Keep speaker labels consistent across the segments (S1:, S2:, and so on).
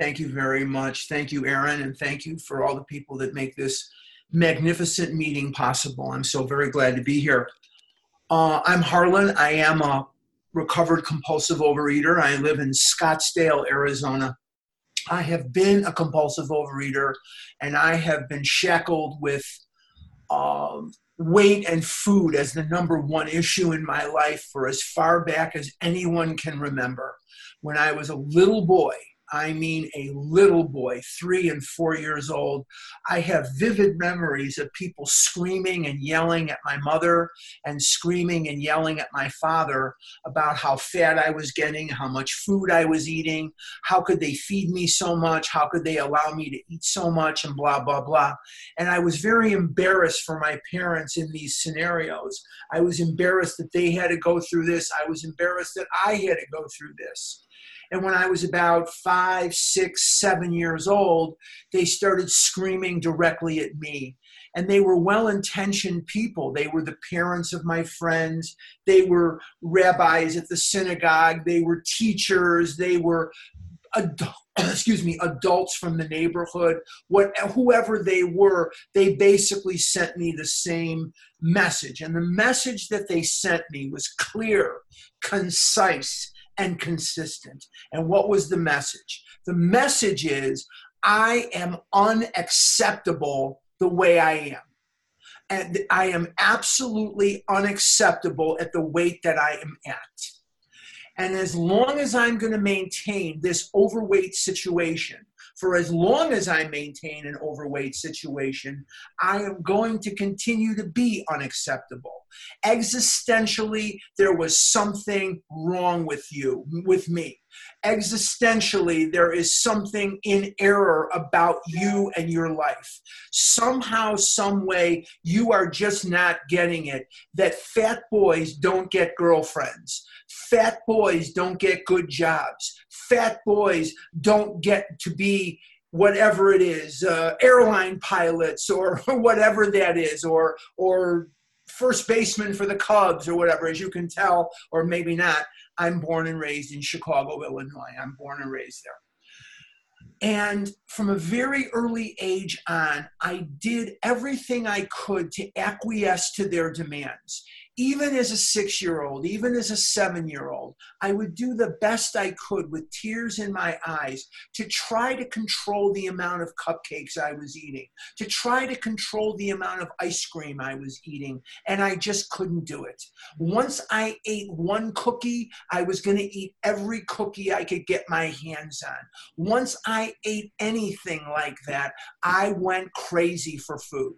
S1: Thank you very much. Thank you, Aaron, and thank you for all the people that make this magnificent meeting possible. I'm so very glad to be here. Uh, I'm Harlan. I am a recovered compulsive overeater. I live in Scottsdale, Arizona. I have been a compulsive overeater and I have been shackled with um, weight and food as the number one issue in my life for as far back as anyone can remember. When I was a little boy, I mean a little boy, three and four years old. I have vivid memories of people screaming and yelling at my mother and screaming and yelling at my father about how fat I was getting, how much food I was eating, how could they feed me so much, how could they allow me to eat so much, and blah, blah, blah. And I was very embarrassed for my parents in these scenarios. I was embarrassed that they had to go through this. I was embarrassed that I had to go through this. And when I was about five, six, seven years old, they started screaming directly at me. And they were well intentioned people. They were the parents of my friends. They were rabbis at the synagogue. They were teachers. They were adult, excuse me, adults from the neighborhood, what, whoever they were, they basically sent me the same message. And the message that they sent me was clear, concise, and consistent. And what was the message? The message is I am unacceptable the way I am. And I am absolutely unacceptable at the weight that I am at. And as long as I'm going to maintain this overweight situation, for as long as I maintain an overweight situation, I am going to continue to be unacceptable. Existentially, there was something wrong with you, with me. Existentially, there is something in error about you and your life. Somehow, some way, you are just not getting it that fat boys don't get girlfriends. Fat boys don't get good jobs. Fat boys don't get to be whatever it is, uh, airline pilots or whatever that is, or or first baseman for the Cubs or whatever, as you can tell, or maybe not. I'm born and raised in Chicago, Illinois. I'm born and raised there. And from a very early age on, I did everything I could to acquiesce to their demands even as a six year old, even as a seven year old, I would do the best I could with tears in my eyes to try to control the amount of cupcakes I was eating, to try to control the amount of ice cream I was eating, and I just couldn't do it. Once I ate one cookie, I was going to eat every cookie I could get my hands on. Once I ate anything like that, I went crazy for food.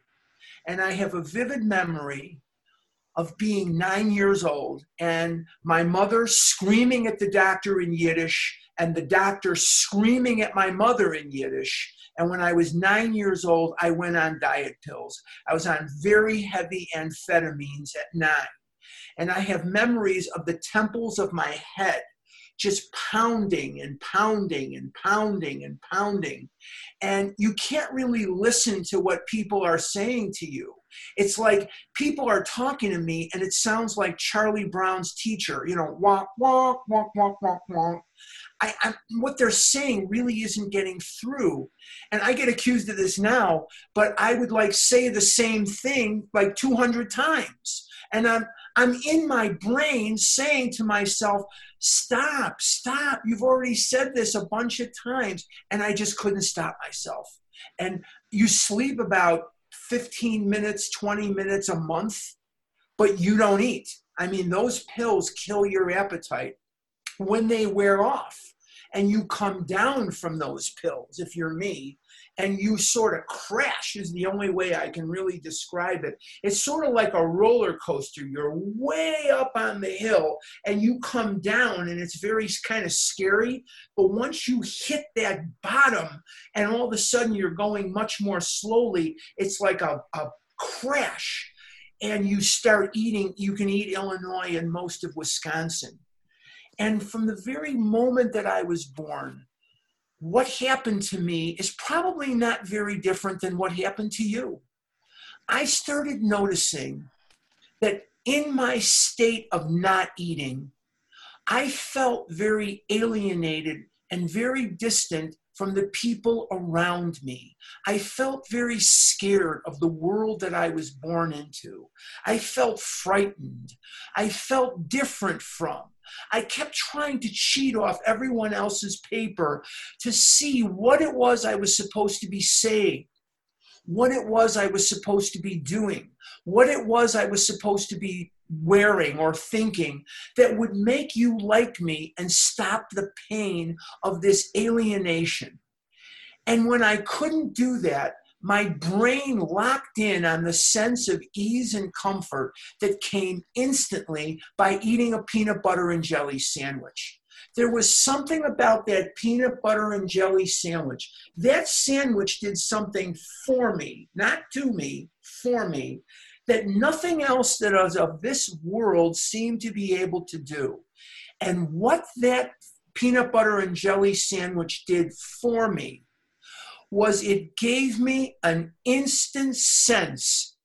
S1: And I have a vivid memory of being nine years old and my mother screaming at the doctor in Yiddish and the doctor screaming at my mother in Yiddish. And when I was nine years old, I went on diet pills. I was on very heavy amphetamines at nine. And I have memories of the temples of my head just pounding and pounding and pounding and pounding. And you can't really listen to what people are saying to you. It's like people are talking to me and it sounds like Charlie Brown's teacher, you know, wonk, wonk, wonk, wonk, wonk, wonk. I, I, what they're saying really isn't getting through. And I get accused of this now, but I would like say the same thing like 200 times. And I'm, I'm in my brain saying to myself, stop, stop. You've already said this a bunch of times. And I just couldn't stop myself. And you sleep about 15 minutes, 20 minutes a month, but you don't eat. I mean, those pills kill your appetite when they wear off and you come down from those pills if you're me and you sort of crash is the only way I can really describe it. It's sort of like a roller coaster. You're way up on the hill and you come down and it's very kind of scary. But once you hit that bottom and all of a sudden you're going much more slowly, it's like a, a crash. And you start eating, you can eat Illinois and most of Wisconsin. And from the very moment that I was born, what happened to me is probably not very different than what happened to you. I started noticing that in my state of not eating, I felt very alienated and very distant from the people around me. I felt very scared of the world that I was born into. I felt frightened. I felt different from. I kept trying to cheat off everyone else's paper to see what it was I was supposed to be saying, what it was I was supposed to be doing, what it was I was supposed to be wearing or thinking that would make you like me and stop the pain of this alienation. And when I couldn't do that, my brain locked in on the sense of ease and comfort that came instantly by eating a peanut butter and jelly sandwich. There was something about that peanut butter and jelly sandwich. That sandwich did something for me, not to me, for me, that nothing else that was of this world seemed to be able to do. And what that peanut butter and jelly sandwich did for me was it gave me an instant sense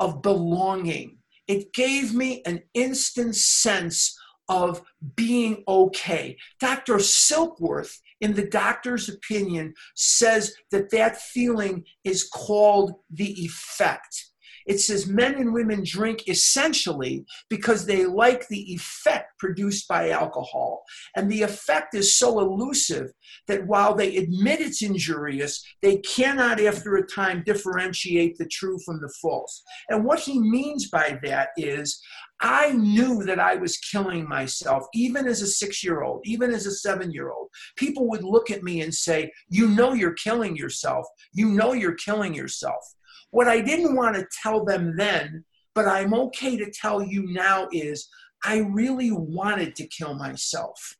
S1: of belonging. It gave me an instant sense of being okay. Dr. Silkworth, in the doctor's opinion, says that that feeling is called the effect. It says men and women drink essentially because they like the effect produced by alcohol. And the effect is so elusive that while they admit it's injurious, they cannot, after a time, differentiate the true from the false. And what he means by that is I knew that I was killing myself, even as a six year old, even as a seven year old. People would look at me and say, You know, you're killing yourself. You know, you're killing yourself. What I didn't want to tell them then, but I'm okay to tell you now is I really wanted to kill myself.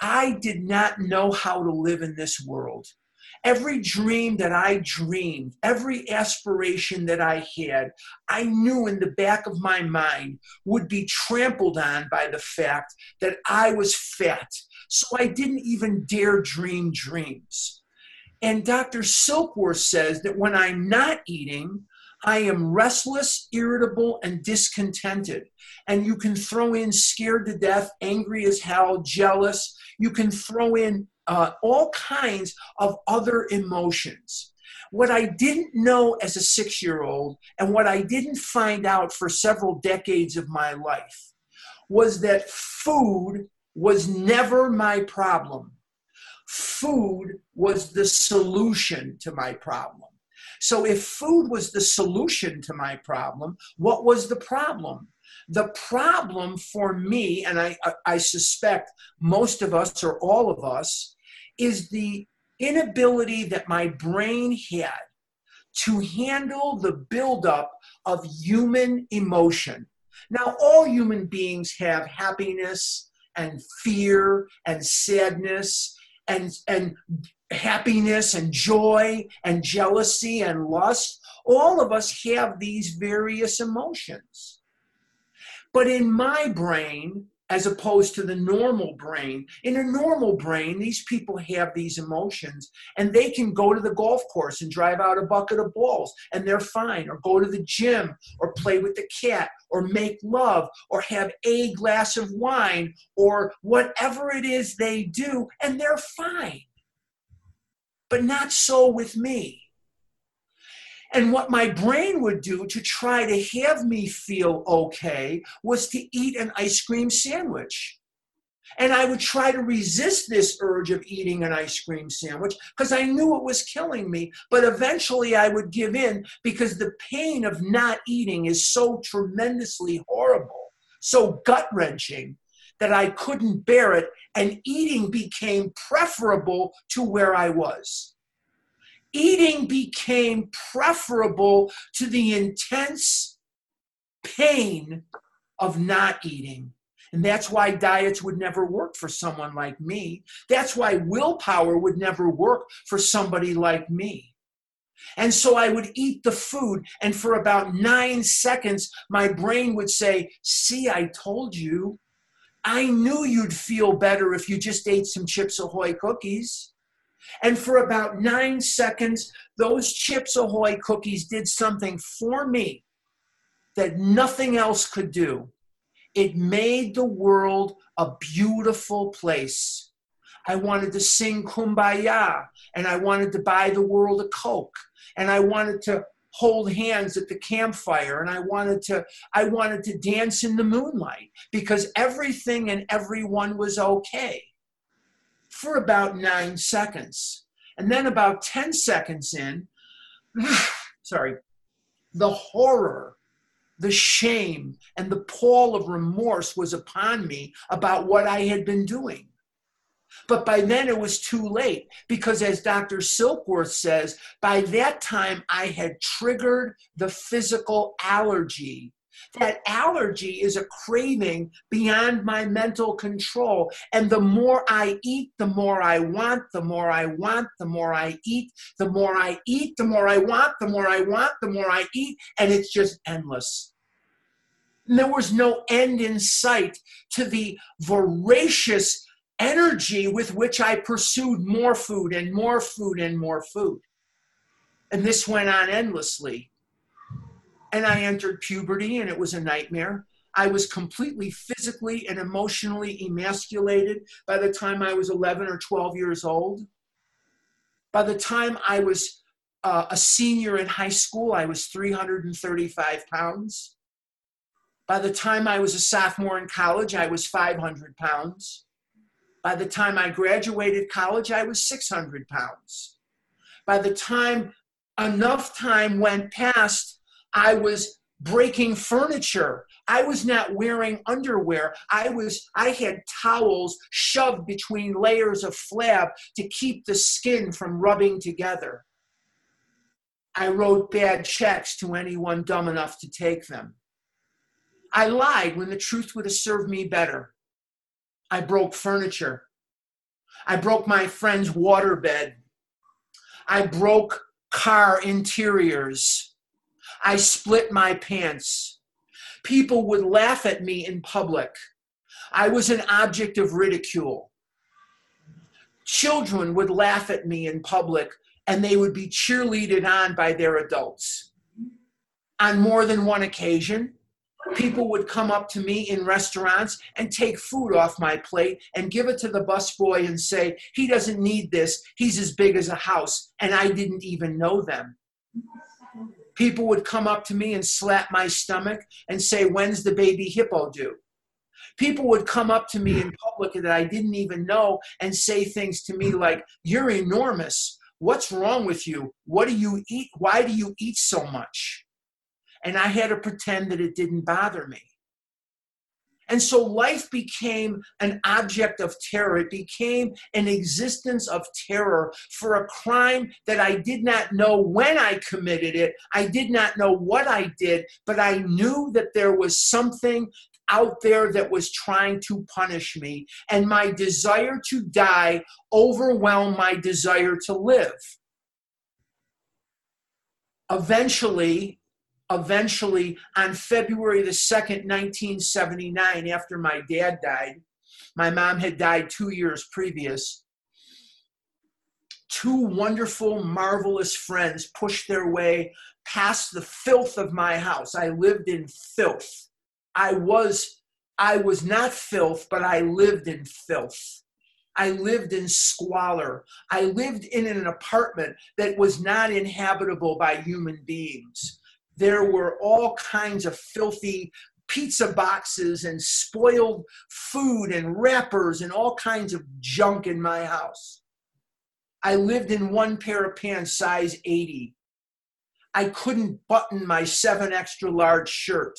S1: I did not know how to live in this world. Every dream that I dreamed, every aspiration that I had, I knew in the back of my mind would be trampled on by the fact that I was fat. So I didn't even dare dream dreams. And Dr. Silkworth says that when I'm not eating, I am restless, irritable, and discontented. And you can throw in scared to death, angry as hell, jealous. You can throw in uh, all kinds of other emotions. What I didn't know as a six year old, and what I didn't find out for several decades of my life, was that food was never my problem food was the solution to my problem. So if food was the solution to my problem, what was the problem? The problem for me, and I, I suspect most of us or all of us, is the inability that my brain had to handle the buildup of human emotion. Now, all human beings have happiness and fear and sadness and, and happiness and joy and jealousy and lust. All of us have these various emotions. But in my brain, as opposed to the normal brain. In a normal brain, these people have these emotions and they can go to the golf course and drive out a bucket of balls and they're fine, or go to the gym, or play with the cat, or make love, or have a glass of wine, or whatever it is they do, and they're fine. But not so with me. And what my brain would do to try to have me feel okay was to eat an ice cream sandwich. And I would try to resist this urge of eating an ice cream sandwich because I knew it was killing me. But eventually I would give in because the pain of not eating is so tremendously horrible, so gut wrenching that I couldn't bear it. And eating became preferable to where I was. Eating became preferable to the intense pain of not eating. And that's why diets would never work for someone like me. That's why willpower would never work for somebody like me. And so I would eat the food, and for about nine seconds, my brain would say, See, I told you. I knew you'd feel better if you just ate some Chips Ahoy cookies. And for about nine seconds, those Chips Ahoy cookies did something for me that nothing else could do. It made the world a beautiful place. I wanted to sing Kumbaya, and I wanted to buy the world a Coke, and I wanted to hold hands at the campfire and i wanted to i wanted to dance in the moonlight because everything and everyone was okay for about 9 seconds and then about 10 seconds in sorry the horror the shame and the pall of remorse was upon me about what I had been doing. But by then it was too late because, as Dr. Silkworth says, by that time I had triggered the physical allergy. That allergy is a craving beyond my mental control. And the more I eat, the more I want, the more I want, the more I eat, the more I eat, the more I want, the more I want, the more I eat. And it's just endless. And there was no end in sight to the voracious energy with which I pursued more food and more food and more food. And this went on endlessly. And I entered puberty, and it was a nightmare. I was completely physically and emotionally emasculated by the time I was 11 or 12 years old. By the time I was uh, a senior in high school, I was 335 pounds. By the time I was a sophomore in college, I was 500 pounds. By the time I graduated college, I was 600 pounds. By the time enough time went past, I was breaking furniture. I was not wearing underwear. I was I had towels shoved between layers of flab to keep the skin from rubbing together. I wrote bad checks to anyone dumb enough to take them. I lied when the truth would have served me better. I broke furniture. I broke my friend's waterbed. I broke car interiors. I split my pants. People would laugh at me in public. I was an object of ridicule. Children would laugh at me in public and they would be cheerleaded on by their adults. On more than one occasion, people would come up to me in restaurants and take food off my plate and give it to the busboy and say, he doesn't need this, he's as big as a house. And I didn't even know them. People would come up to me and slap my stomach and say, when's the baby hippo due? People would come up to me in public that I didn't even know and say things to me like, You're enormous. What's wrong with you? What do you eat? Why do you eat so much? and I had to pretend that it didn't bother me. And so life became an object of terror. It became an existence of terror for a crime that I did not know when I committed it. I did not know what I did, but I knew that there was something out there that was trying to punish me. And my desire to die overwhelmed my desire to live. Eventually, eventually on February the 2nd, 1979, after my dad died, my mom had died two years previous. Two wonderful, marvelous friends pushed their way past the filth of my house. I lived in filth. I was I was not filth, but I lived in filth. I lived in squalor. I lived in an apartment that was not inhabitable by human beings there were all kinds of filthy pizza boxes and spoiled food and wrappers and all kinds of junk in my house. I lived in one pair of pants, size 80. I couldn't button my seven extra large shirt.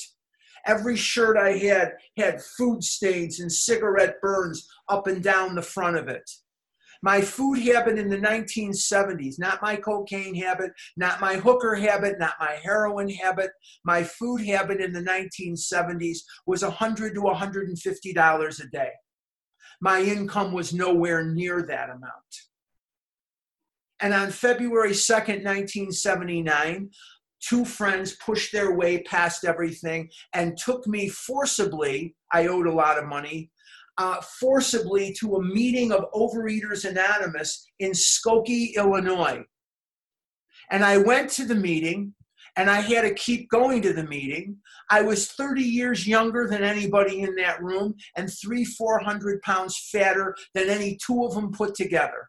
S1: Every shirt I had had food stains and cigarette burns up and down the front of it. My food habit in the 1970s, not my cocaine habit, not my hooker habit, not my heroin habit. My food habit in the 1970s was 100 to $150 a day. My income was nowhere near that amount. And on February 2nd, 1979, two friends pushed their way past everything and took me forcibly, I owed a lot of money, uh, forcibly to a meeting of Overeaters Anonymous in Skokie, Illinois. And I went to the meeting and I had to keep going to the meeting. I was 30 years younger than anybody in that room and three, 400 pounds fatter than any two of them put together.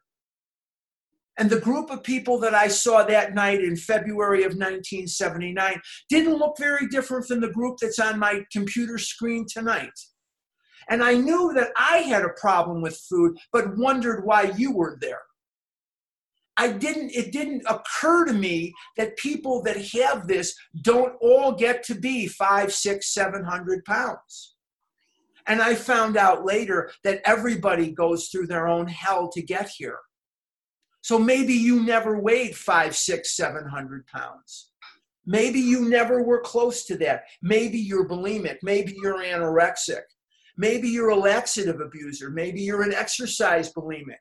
S1: And the group of people that I saw that night in February of 1979 didn't look very different from the group that's on my computer screen tonight. And I knew that I had a problem with food, but wondered why you were there. I didn't, it didn't occur to me that people that have this don't all get to be five, six, seven hundred pounds. And I found out later that everybody goes through their own hell to get here. So maybe you never weighed five, six, seven hundred pounds. Maybe you never were close to that. Maybe you're bulimic. Maybe you're anorexic. Maybe you're a laxative abuser. Maybe you're an exercise bulimic.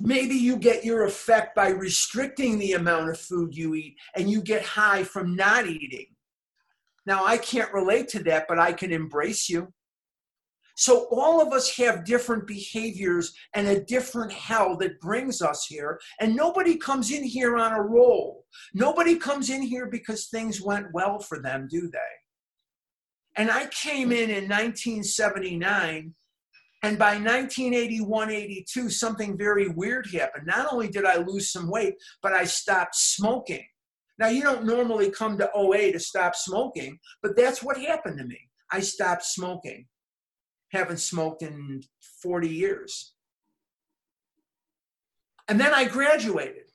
S1: Maybe you get your effect by restricting the amount of food you eat and you get high from not eating. Now, I can't relate to that, but I can embrace you. So all of us have different behaviors and a different hell that brings us here. And nobody comes in here on a roll. Nobody comes in here because things went well for them, do they? And I came in in 1979. And by 1981 82, something very weird happened. Not only did I lose some weight, but I stopped smoking. Now, you don't normally come to OA to stop smoking, but that's what happened to me. I stopped smoking haven't smoked in 40 years. And then I graduated.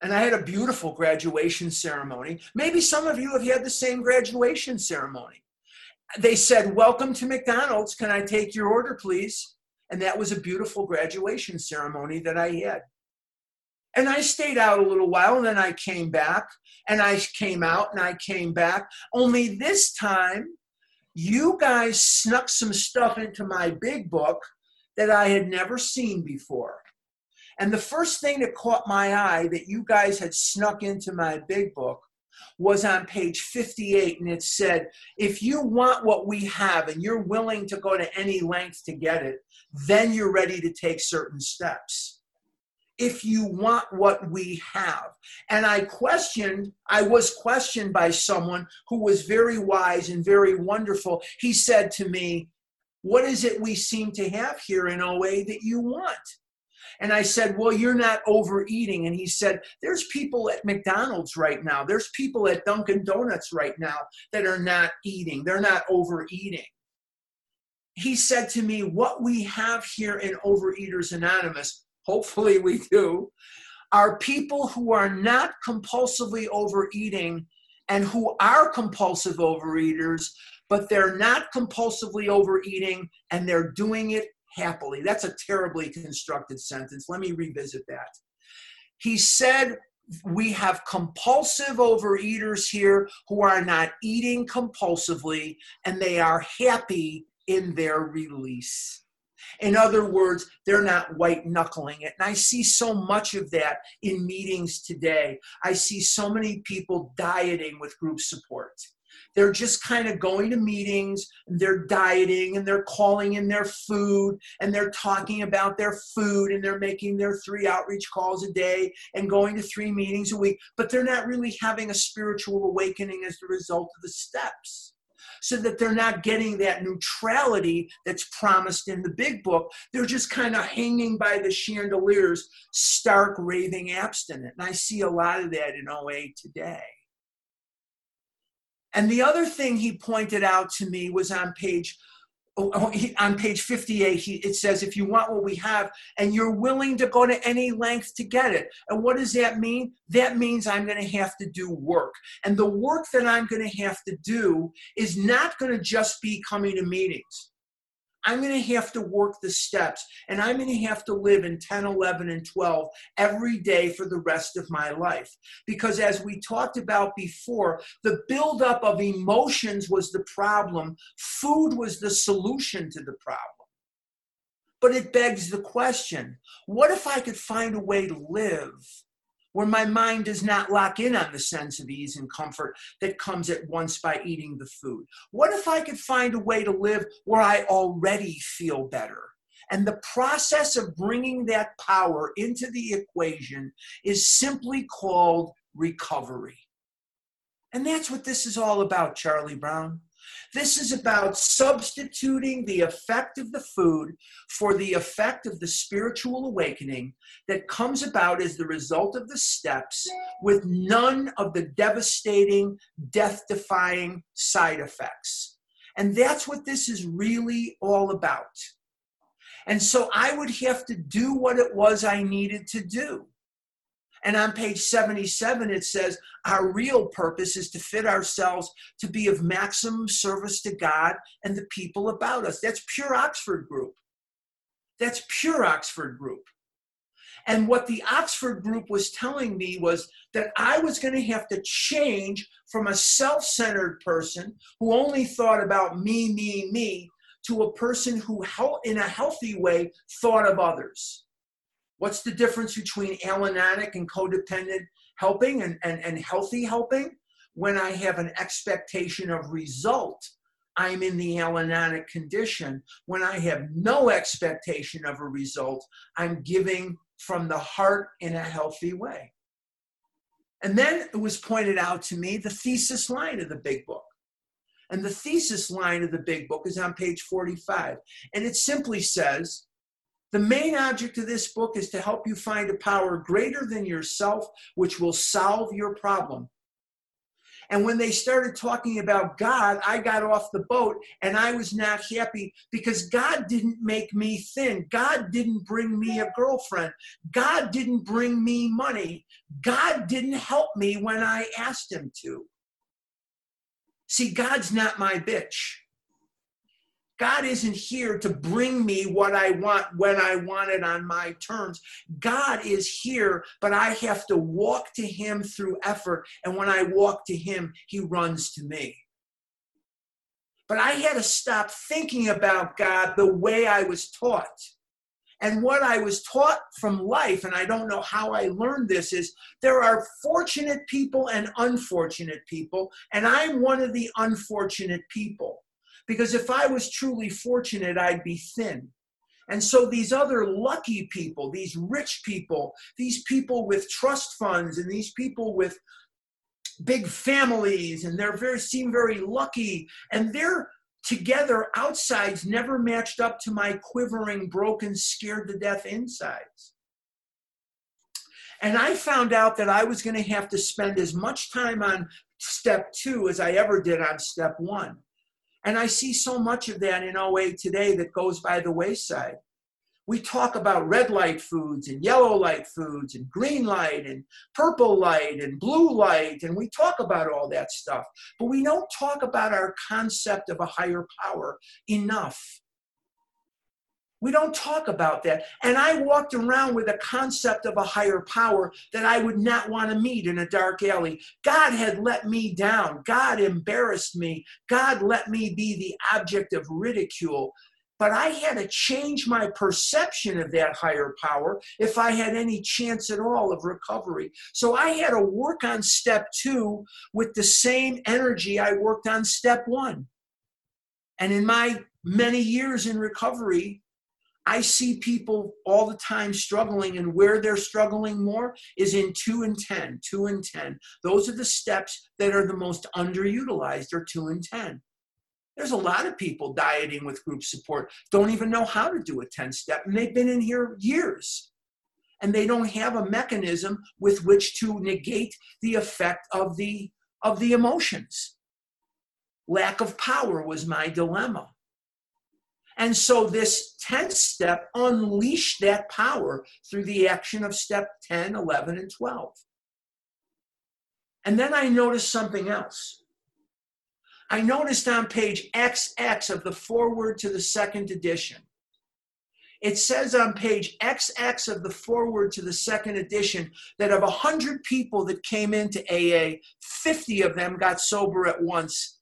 S1: And I had a beautiful graduation ceremony. Maybe some of you have had the same graduation ceremony. They said, Welcome to McDonald's. Can I take your order, please? And that was a beautiful graduation ceremony that I had. And I stayed out a little while and then I came back and I came out and I came back. Only this time you guys snuck some stuff into my big book that I had never seen before. And the first thing that caught my eye that you guys had snuck into my big book was on page 58, and it said, If you want what we have and you're willing to go to any length to get it, then you're ready to take certain steps if you want what we have. And I questioned, I was questioned by someone who was very wise and very wonderful. He said to me, What is it we seem to have here in OA that you want? And I said, Well, you're not overeating. And he said, There's people at McDonald's right now. There's people at Dunkin' Donuts right now that are not eating. They're not overeating. He said to me, What we have here in Overeaters Anonymous hopefully we do, are people who are not compulsively overeating and who are compulsive overeaters, but they're not compulsively overeating and they're doing it happily. That's a terribly constructed sentence. Let me revisit that. He said, we have compulsive overeaters here who are not eating compulsively and they are happy in their release. In other words, they're not white knuckling it. And I see so much of that in meetings today. I see so many people dieting with group support. They're just kind of going to meetings and they're dieting and they're calling in their food and they're talking about their food and they're making their three outreach calls a day and going to three meetings a week, but they're not really having a spiritual awakening as the result of the steps so that they're not getting that neutrality that's promised in the big book. They're just kind of hanging by the chandeliers, stark, raving abstinent. And I see a lot of that in OA today. And the other thing he pointed out to me was on page Oh, oh, on page 58, he, it says, if you want what we have and you're willing to go to any length to get it. And what does that mean? That means I'm going to have to do work. And the work that I'm going to have to do is not going to just be coming to meetings. I'm going to have to work the steps and I'm going to have to live in 10, 11, and 12 every day for the rest of my life. Because as we talked about before, the buildup of emotions was the problem, food was the solution to the problem. But it begs the question what if I could find a way to live where my mind does not lock in on the sense of ease and comfort that comes at once by eating the food? What if I could find a way to live where I already feel better? And the process of bringing that power into the equation is simply called recovery. And that's what this is all about, Charlie Brown. This is about substituting the effect of the food for the effect of the spiritual awakening that comes about as the result of the steps with none of the devastating, death defying side effects. And that's what this is really all about. And so I would have to do what it was I needed to do. And on page 77, it says, Our real purpose is to fit ourselves to be of maximum service to God and the people about us. That's pure Oxford group. That's pure Oxford group. And what the Oxford group was telling me was that I was going to have to change from a self centered person who only thought about me, me, me, to a person who, in a healthy way, thought of others. What's the difference between allonetic and codependent helping and, and, and healthy helping? When I have an expectation of result, I'm in the allonetic condition. When I have no expectation of a result, I'm giving from the heart in a healthy way. And then it was pointed out to me the thesis line of the big book. And the thesis line of the big book is on page 45. And it simply says the main object of this book is to help you find a power greater than yourself, which will solve your problem. And when they started talking about God, I got off the boat and I was not happy because God didn't make me thin. God didn't bring me a girlfriend. God didn't bring me money. God didn't help me when I asked Him to. See, God's not my bitch. God isn't here to bring me what I want when I want it on my terms. God is here, but I have to walk to Him through effort. And when I walk to Him, He runs to me. But I had to stop thinking about God the way I was taught. And what I was taught from life, and I don't know how I learned this, is there are fortunate people and unfortunate people, and I'm one of the unfortunate people. Because if I was truly fortunate, I'd be thin. And so these other lucky people, these rich people, these people with trust funds and these people with big families and they're very seem very lucky and they're together outsides never matched up to my quivering broken scared to death insides and i found out that i was going to have to spend as much time on step 2 as i ever did on step 1 and I see so much of that in OA today that goes by the wayside. We talk about red light foods and yellow light foods and green light and purple light and blue light, and we talk about all that stuff. But we don't talk about our concept of a higher power enough. We don't talk about that. And I walked around with a concept of a higher power that I would not want to meet in a dark alley. God had let me down. God embarrassed me. God let me be the object of ridicule. But I had to change my perception of that higher power if I had any chance at all of recovery. So I had to work on step two with the same energy I worked on step one. And in my many years in recovery, I see people all the time struggling, and where they're struggling more is in two and 10, two and 10. Those are the steps that are the most underutilized, are two and 10. There's a lot of people dieting with group support, don't even know how to do a 10 step, and they've been in here years. And they don't have a mechanism with which to negate the effect of the, of the emotions. Lack of power was my dilemma and so this 10th step unleashed that power through the action of step 10, 11, and 12. And then I noticed something else. I noticed on page XX of the foreword to the second edition, it says on page XX of the foreword to the second edition that of 100 people that came into AA, 50 of them got sober at once.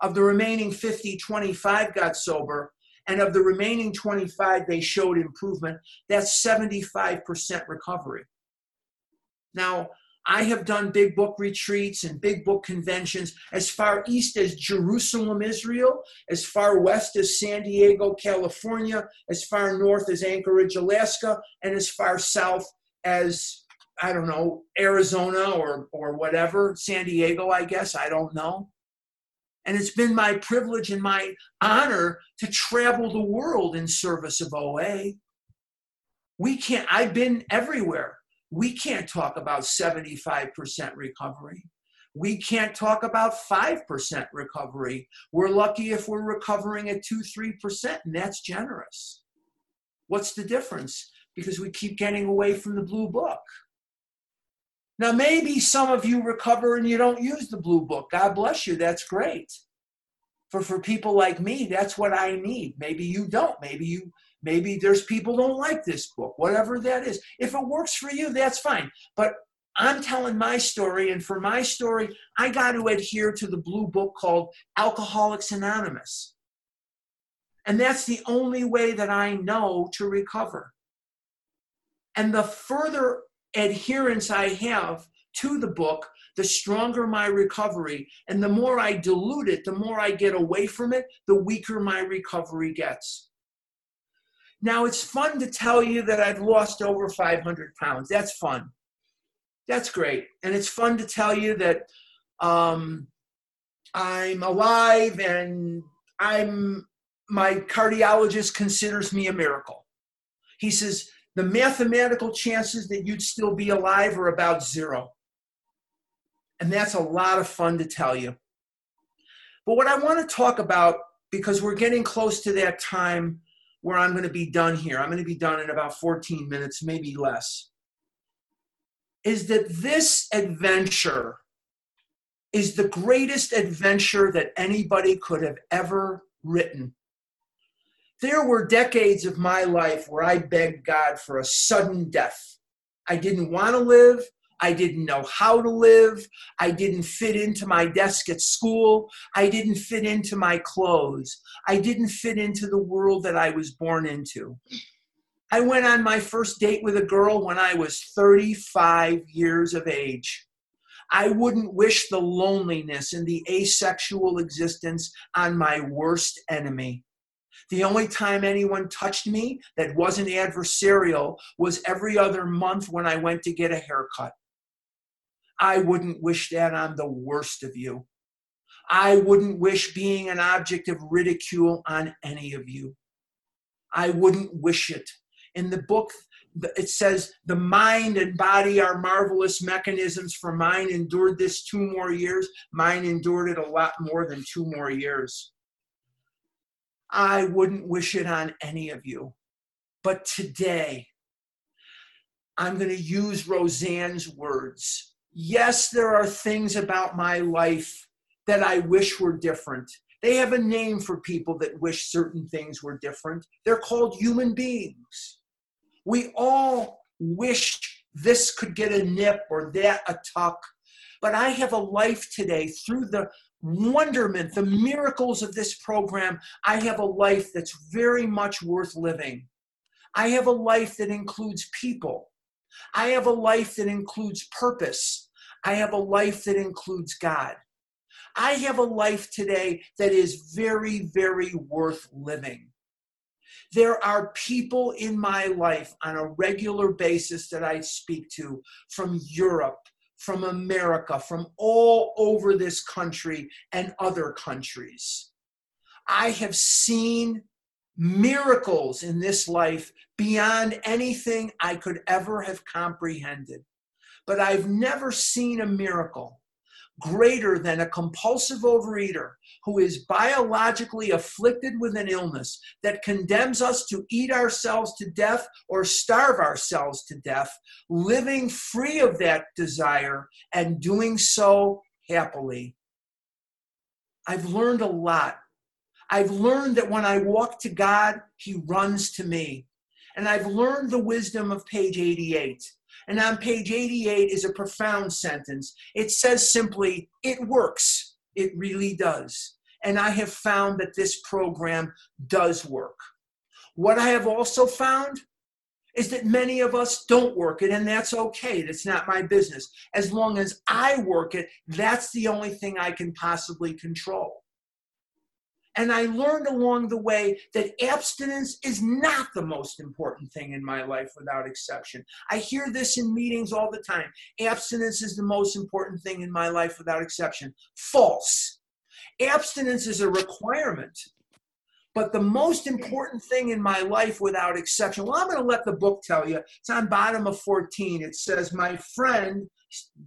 S1: Of the remaining 50, 25 got sober. And of the remaining 25, they showed improvement. That's 75% recovery. Now, I have done big book retreats and big book conventions as far east as Jerusalem, Israel, as far west as San Diego, California, as far north as Anchorage, Alaska, and as far south as, I don't know, Arizona or, or whatever, San Diego, I guess, I don't know. And it's been my privilege and my honor to travel the world in service of OA. We can't, I've been everywhere. We can't talk about 75% recovery. We can't talk about 5% recovery. We're lucky if we're recovering at 2 3%, and that's generous. What's the difference? Because we keep getting away from the blue book. Now, maybe some of you recover and you don't use the blue book. God bless you. That's great. For, for people like me, that's what I need. Maybe you don't. Maybe you maybe there's people don't like this book, whatever that is. If it works for you, that's fine. But I'm telling my story, and for my story, I got to adhere to the blue book called Alcoholics Anonymous. And that's the only way that I know to recover. And the further adherence I have to the book, the stronger my recovery. And the more I dilute it, the more I get away from it, the weaker my recovery gets. Now, it's fun to tell you that I've lost over 500 pounds. That's fun. That's great. And it's fun to tell you that um, I'm alive and I'm my cardiologist considers me a miracle. He says, the mathematical chances that you'd still be alive are about zero. And that's a lot of fun to tell you. But what I want to talk about, because we're getting close to that time where I'm going to be done here, I'm going to be done in about 14 minutes, maybe less, is that this adventure is the greatest adventure that anybody could have ever written. There were decades of my life where I begged God for a sudden death. I didn't want to live. I didn't know how to live. I didn't fit into my desk at school. I didn't fit into my clothes. I didn't fit into the world that I was born into. I went on my first date with a girl when I was 35 years of age. I wouldn't wish the loneliness and the asexual existence on my worst enemy. The only time anyone touched me that wasn't adversarial was every other month when I went to get a haircut. I wouldn't wish that on the worst of you. I wouldn't wish being an object of ridicule on any of you. I wouldn't wish it. In the book, it says, The mind and body are marvelous mechanisms, for mine endured this two more years. Mine endured it a lot more than two more years. I wouldn't wish it on any of you. But today, I'm going to use Roseanne's words. Yes, there are things about my life that I wish were different. They have a name for people that wish certain things were different. They're called human beings. We all wish this could get a nip or that a tuck. But I have a life today through the wonderment, the miracles of this program. I have a life that's very much worth living. I have a life that includes people. I have a life that includes purpose. I have a life that includes God. I have a life today that is very, very worth living. There are people in my life on a regular basis that I speak to from Europe, from America, from all over this country and other countries. I have seen miracles in this life beyond anything I could ever have comprehended. But I've never seen a miracle greater than a compulsive overeater who is biologically afflicted with an illness that condemns us to eat ourselves to death or starve ourselves to death, living free of that desire and doing so happily. I've learned a lot. I've learned that when I walk to God, He runs to me. And I've learned the wisdom of page 88. And on page 88 is a profound sentence. It says simply, It works. It really does. And I have found that this program does work. What I have also found is that many of us don't work it, and that's okay. That's not my business. As long as I work it, that's the only thing I can possibly control. And I learned along the way that abstinence is not the most important thing in my life without exception. I hear this in meetings all the time. Abstinence is the most important thing in my life without exception. False. Abstinence is a requirement. But the most important thing in my life, without exception, well, I'm going to let the book tell you. It's on bottom of 14. It says, My friend,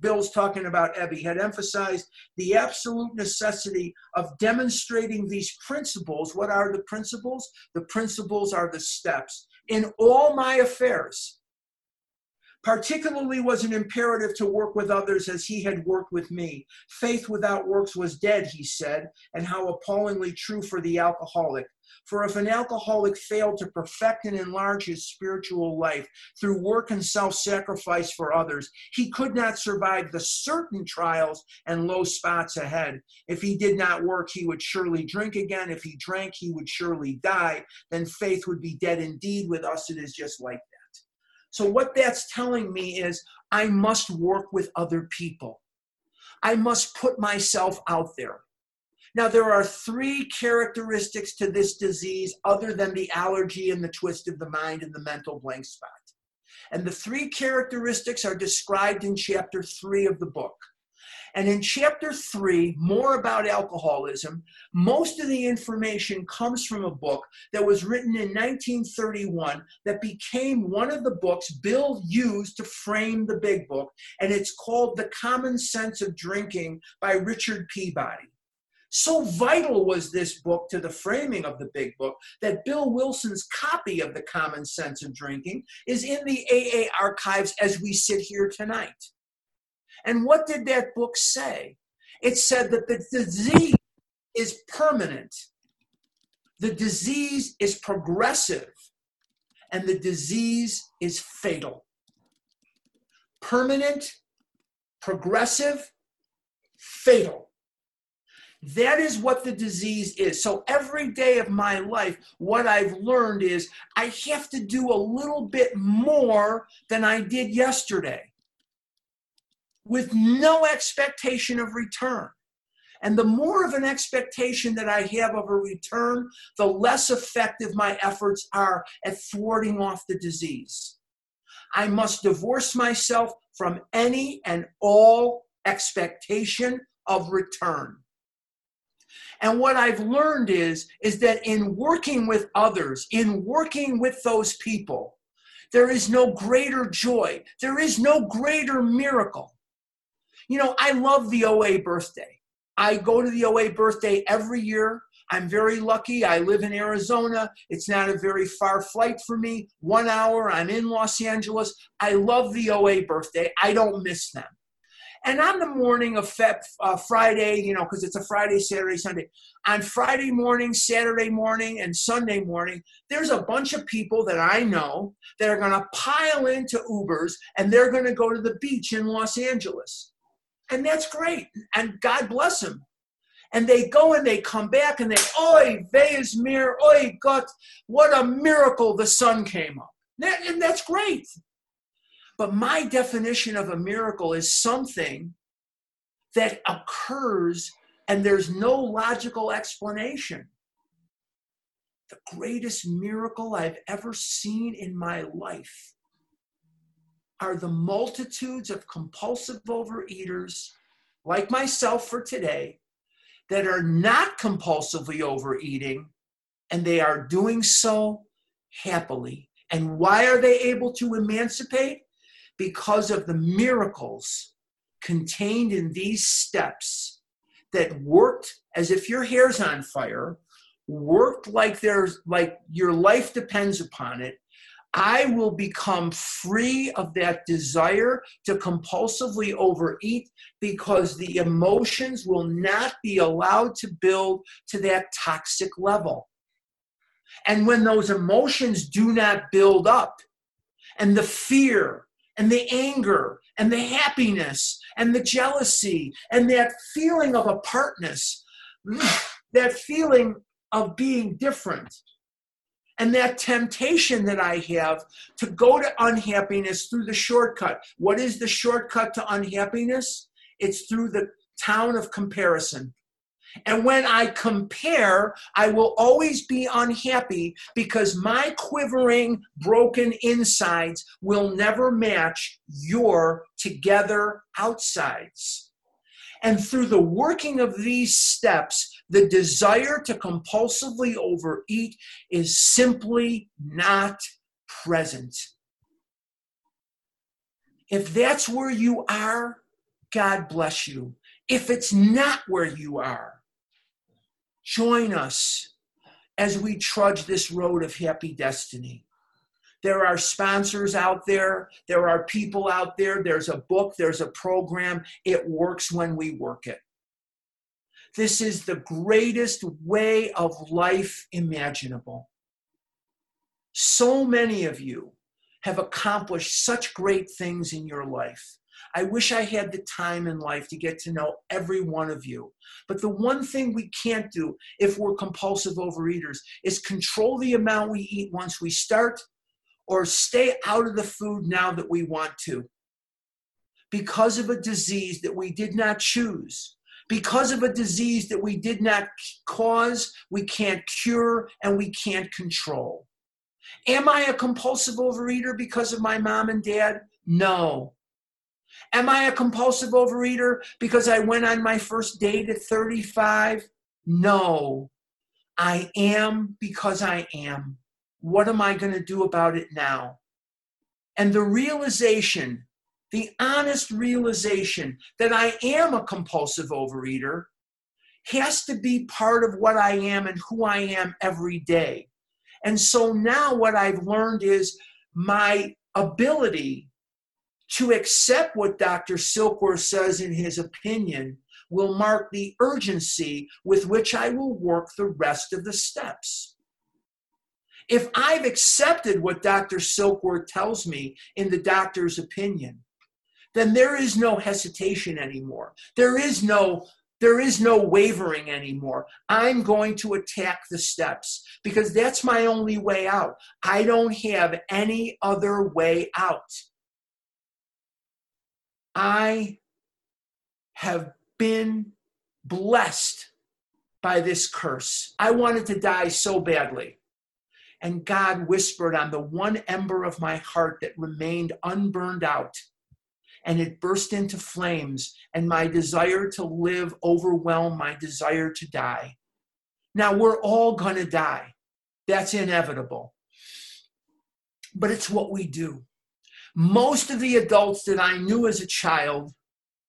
S1: Bill's talking about Ebby, had emphasized the absolute necessity of demonstrating these principles. What are the principles? The principles are the steps in all my affairs. Particularly was an imperative to work with others as he had worked with me. Faith without works was dead, he said, and how appallingly true for the alcoholic. For if an alcoholic failed to perfect and enlarge his spiritual life through work and self sacrifice for others, he could not survive the certain trials and low spots ahead. If he did not work, he would surely drink again. If he drank, he would surely die. Then faith would be dead indeed. With us, it is just like that. So, what that's telling me is I must work with other people. I must put myself out there. Now, there are three characteristics to this disease other than the allergy and the twist of the mind and the mental blank spot. And the three characteristics are described in chapter three of the book. And in chapter three, more about alcoholism, most of the information comes from a book that was written in 1931 that became one of the books Bill used to frame the big book. And it's called The Common Sense of Drinking by Richard Peabody. So vital was this book to the framing of the big book that Bill Wilson's copy of The Common Sense of Drinking is in the AA archives as we sit here tonight. And what did that book say? It said that the disease is permanent, the disease is progressive, and the disease is fatal. Permanent, progressive, fatal. That is what the disease is. So every day of my life, what I've learned is I have to do a little bit more than I did yesterday with no expectation of return. And the more of an expectation that I have of a return, the less effective my efforts are at thwarting off the disease. I must divorce myself from any and all expectation of return. And what I've learned is, is that in working with others, in working with those people, there is no greater joy. There is no greater miracle. You know, I love the OA birthday. I go to the OA birthday every year. I'm very lucky. I live in Arizona. It's not a very far flight for me. One hour, I'm in Los Angeles. I love the OA birthday. I don't miss them. And on the morning of Feb, uh, Friday, you know, because it's a Friday, Saturday, Sunday, on Friday morning, Saturday morning, and Sunday morning, there's a bunch of people that I know that are going to pile into Ubers and they're going to go to the beach in Los Angeles. And that's great. And God bless them. And they go and they come back and they, oi, veis mir, oi, Gott, what a miracle the sun came up. And that's great. But my definition of a miracle is something that occurs and there's no logical explanation. The greatest miracle I've ever seen in my life are the multitudes of compulsive overeaters like myself for today that are not compulsively overeating and they are doing so happily. And why are they able to emancipate? because of the miracles contained in these steps that worked as if your hair's on fire, worked like there's like your life depends upon it, I will become free of that desire to compulsively overeat because the emotions will not be allowed to build to that toxic level. And when those emotions do not build up, and the fear and the anger and the happiness and the jealousy and that feeling of apartness, that feeling of being different, and that temptation that I have to go to unhappiness through the shortcut. What is the shortcut to unhappiness? It's through the town of comparison. And when I compare, I will always be unhappy because my quivering, broken insides will never match your together outsides. And through the working of these steps, the desire to compulsively overeat is simply not present. If that's where you are, God bless you. If it's not where you are, join us as we trudge this road of happy destiny. There are sponsors out there, there are people out there, there's a book, there's a program. It works when we work it. This is the greatest way of life imaginable. So many of you have accomplished such great things in your life. I wish I had the time in life to get to know every one of you. But the one thing we can't do if we're compulsive overeaters is control the amount we eat once we start or stay out of the food now that we want to. Because of a disease that we did not choose, because of a disease that we did not cause, we can't cure, and we can't control. Am I a compulsive overeater because of my mom and dad? No. Am I a compulsive overeater because I went on my first date at 35? No. I am because I am. What am I going to do about it now? And the realization the honest realization that I am a compulsive overeater has to be part of what I am and who I am every day. And so now what I've learned is my ability to accept what Dr. Silkworth says in his opinion will mark the urgency with which I will work the rest of the steps. If I've accepted what Dr. Silkworth tells me in the doctor's opinion, then there is no hesitation anymore. There is no there is no wavering anymore. I'm going to attack the steps because that's my only way out. I don't have any other way out. I have been blessed by this curse. I wanted to die so badly. And God whispered on the one ember of my heart that remained unburned out and it burst into flames, and my desire to live overwhelmed my desire to die. Now, we're all going to die. That's inevitable. But it's what we do. Most of the adults that I knew as a child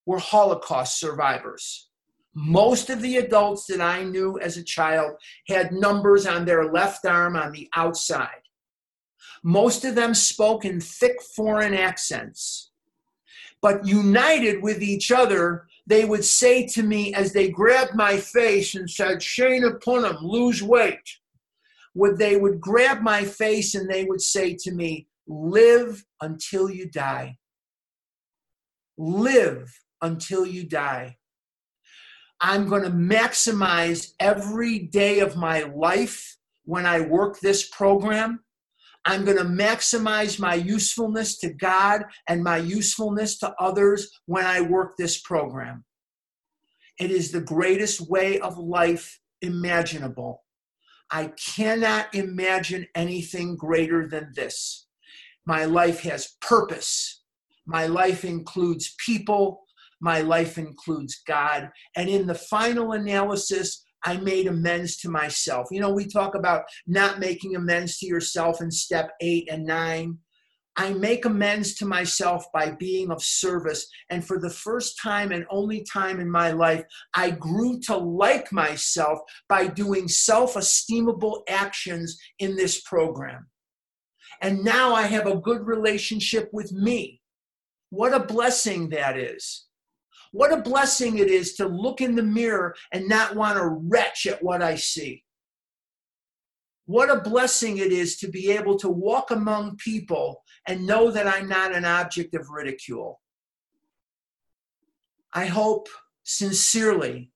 S1: were Holocaust survivors. Most of the adults that I knew as a child had numbers on their left arm on the outside. Most of them spoke in thick foreign accents but united with each other, they would say to me as they grabbed my face and said, Shana Punham, lose weight. Would they would grab my face and they would say to me, live until you die. Live until you die. I'm going to maximize every day of my life when I work this program I'm going to maximize my usefulness to God and my usefulness to others when I work this program. It is the greatest way of life imaginable. I cannot imagine anything greater than this. My life has purpose. My life includes people. My life includes God. And in the final analysis, I made amends to myself. You know, we talk about not making amends to yourself in step eight and nine. I make amends to myself by being of service. And for the first time and only time in my life, I grew to like myself by doing self esteemable actions in this program. And now I have a good relationship with me. What a blessing that is. What a blessing it is to look in the mirror and not want to retch at what I see. What a blessing it is to be able to walk among people and know that I'm not an object of ridicule. I hope sincerely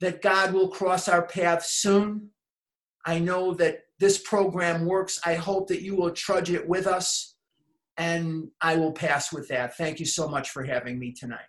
S1: that God will cross our path soon. I know that this program works. I hope that you will trudge it with us, and I will pass with that. Thank you so much for having me tonight.